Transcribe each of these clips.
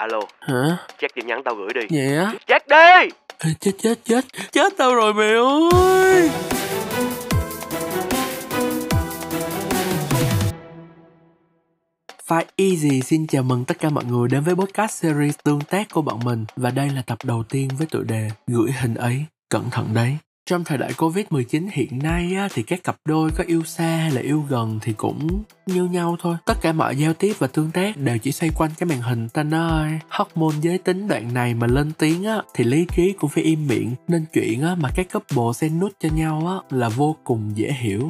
Alo, Hả? check tin nhắn tao gửi đi. Vậy á? Check đi! Ê, Chết chết chết Chết tao rồi mẹ ơi Fight Easy xin chào mừng tất cả mọi người đến với podcast series tương tác của bọn mình và đây là tập đầu tiên với tựa đề Gửi hình ấy, cẩn thận đấy. Trong thời đại Covid-19 hiện nay á, thì các cặp đôi có yêu xa hay là yêu gần thì cũng như nhau thôi. Tất cả mọi giao tiếp và tương tác đều chỉ xoay quanh cái màn hình ta ơi. Hormone giới tính đoạn này mà lên tiếng á, thì lý trí cũng phải im miệng. Nên chuyện á, mà các couple send nút cho nhau á, là vô cùng dễ hiểu.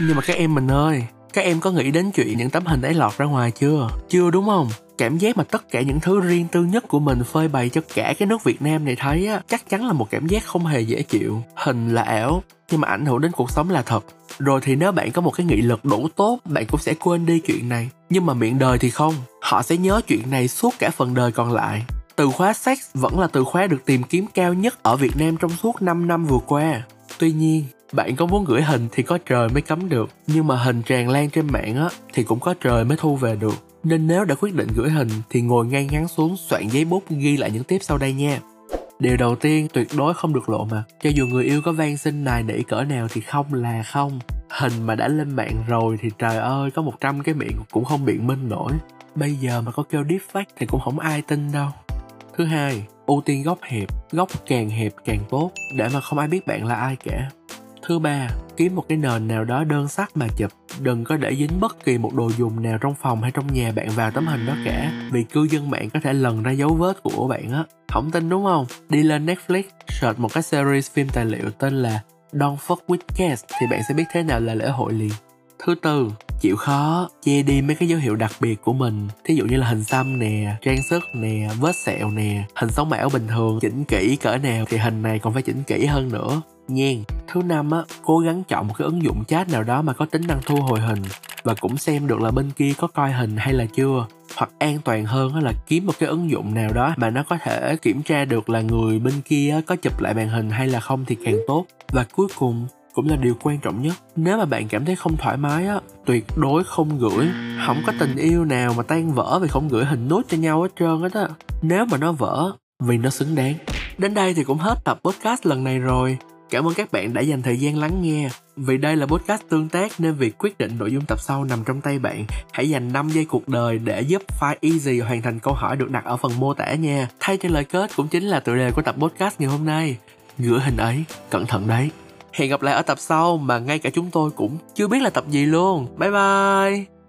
Nhưng mà các em mình ơi, các em có nghĩ đến chuyện những tấm hình ấy lọt ra ngoài chưa? Chưa đúng không? Cảm giác mà tất cả những thứ riêng tư nhất của mình phơi bày cho cả cái nước Việt Nam này thấy á, chắc chắn là một cảm giác không hề dễ chịu. Hình là ảo, nhưng mà ảnh hưởng đến cuộc sống là thật. Rồi thì nếu bạn có một cái nghị lực đủ tốt, bạn cũng sẽ quên đi chuyện này. Nhưng mà miệng đời thì không, họ sẽ nhớ chuyện này suốt cả phần đời còn lại. Từ khóa sex vẫn là từ khóa được tìm kiếm cao nhất ở Việt Nam trong suốt 5 năm vừa qua. Tuy nhiên, bạn có muốn gửi hình thì có trời mới cấm được nhưng mà hình tràn lan trên mạng á thì cũng có trời mới thu về được. Nên nếu đã quyết định gửi hình thì ngồi ngay ngắn xuống soạn giấy bút ghi lại những tiếp sau đây nha. Điều đầu tiên tuyệt đối không được lộ mặt. Cho dù người yêu có van xin nài nỉ cỡ nào thì không là không. Hình mà đã lên mạng rồi thì trời ơi có 100 cái miệng cũng không biện minh nổi. Bây giờ mà có kêu deepfake thì cũng không ai tin đâu. Thứ hai, ưu tiên góc hẹp. Góc càng hẹp càng tốt. Để mà không ai biết bạn là ai cả. Thứ ba, kiếm một cái nền nào đó đơn sắc mà chụp. Đừng có để dính bất kỳ một đồ dùng nào trong phòng hay trong nhà bạn vào tấm hình đó cả Vì cư dân mạng có thể lần ra dấu vết của bạn á. Không tin đúng không? Đi lên Netflix, search một cái series phim tài liệu tên là Don't Fuck With Cats Thì bạn sẽ biết thế nào là lễ hội liền. Thứ tư, chịu khó che đi mấy cái dấu hiệu đặc biệt của mình thí dụ như là hình xăm nè trang sức nè vết sẹo nè hình sống ảo bình thường chỉnh kỹ cỡ nào thì hình này còn phải chỉnh kỹ hơn nữa Nhiên. Thứ năm á, cố gắng chọn một cái ứng dụng chat nào đó mà có tính năng thu hồi hình và cũng xem được là bên kia có coi hình hay là chưa. Hoặc an toàn hơn là kiếm một cái ứng dụng nào đó mà nó có thể kiểm tra được là người bên kia có chụp lại màn hình hay là không thì càng tốt. Và cuối cùng cũng là điều quan trọng nhất nếu mà bạn cảm thấy không thoải mái á tuyệt đối không gửi không có tình yêu nào mà tan vỡ vì không gửi hình nút cho nhau hết trơn hết á nếu mà nó vỡ vì nó xứng đáng đến đây thì cũng hết tập podcast lần này rồi Cảm ơn các bạn đã dành thời gian lắng nghe. Vì đây là podcast tương tác nên việc quyết định nội dung tập sau nằm trong tay bạn. Hãy dành 5 giây cuộc đời để giúp File Easy hoàn thành câu hỏi được đặt ở phần mô tả nha. Thay cho lời kết cũng chính là tựa đề của tập podcast ngày hôm nay. Gửi hình ấy, cẩn thận đấy. Hẹn gặp lại ở tập sau mà ngay cả chúng tôi cũng chưa biết là tập gì luôn. Bye bye!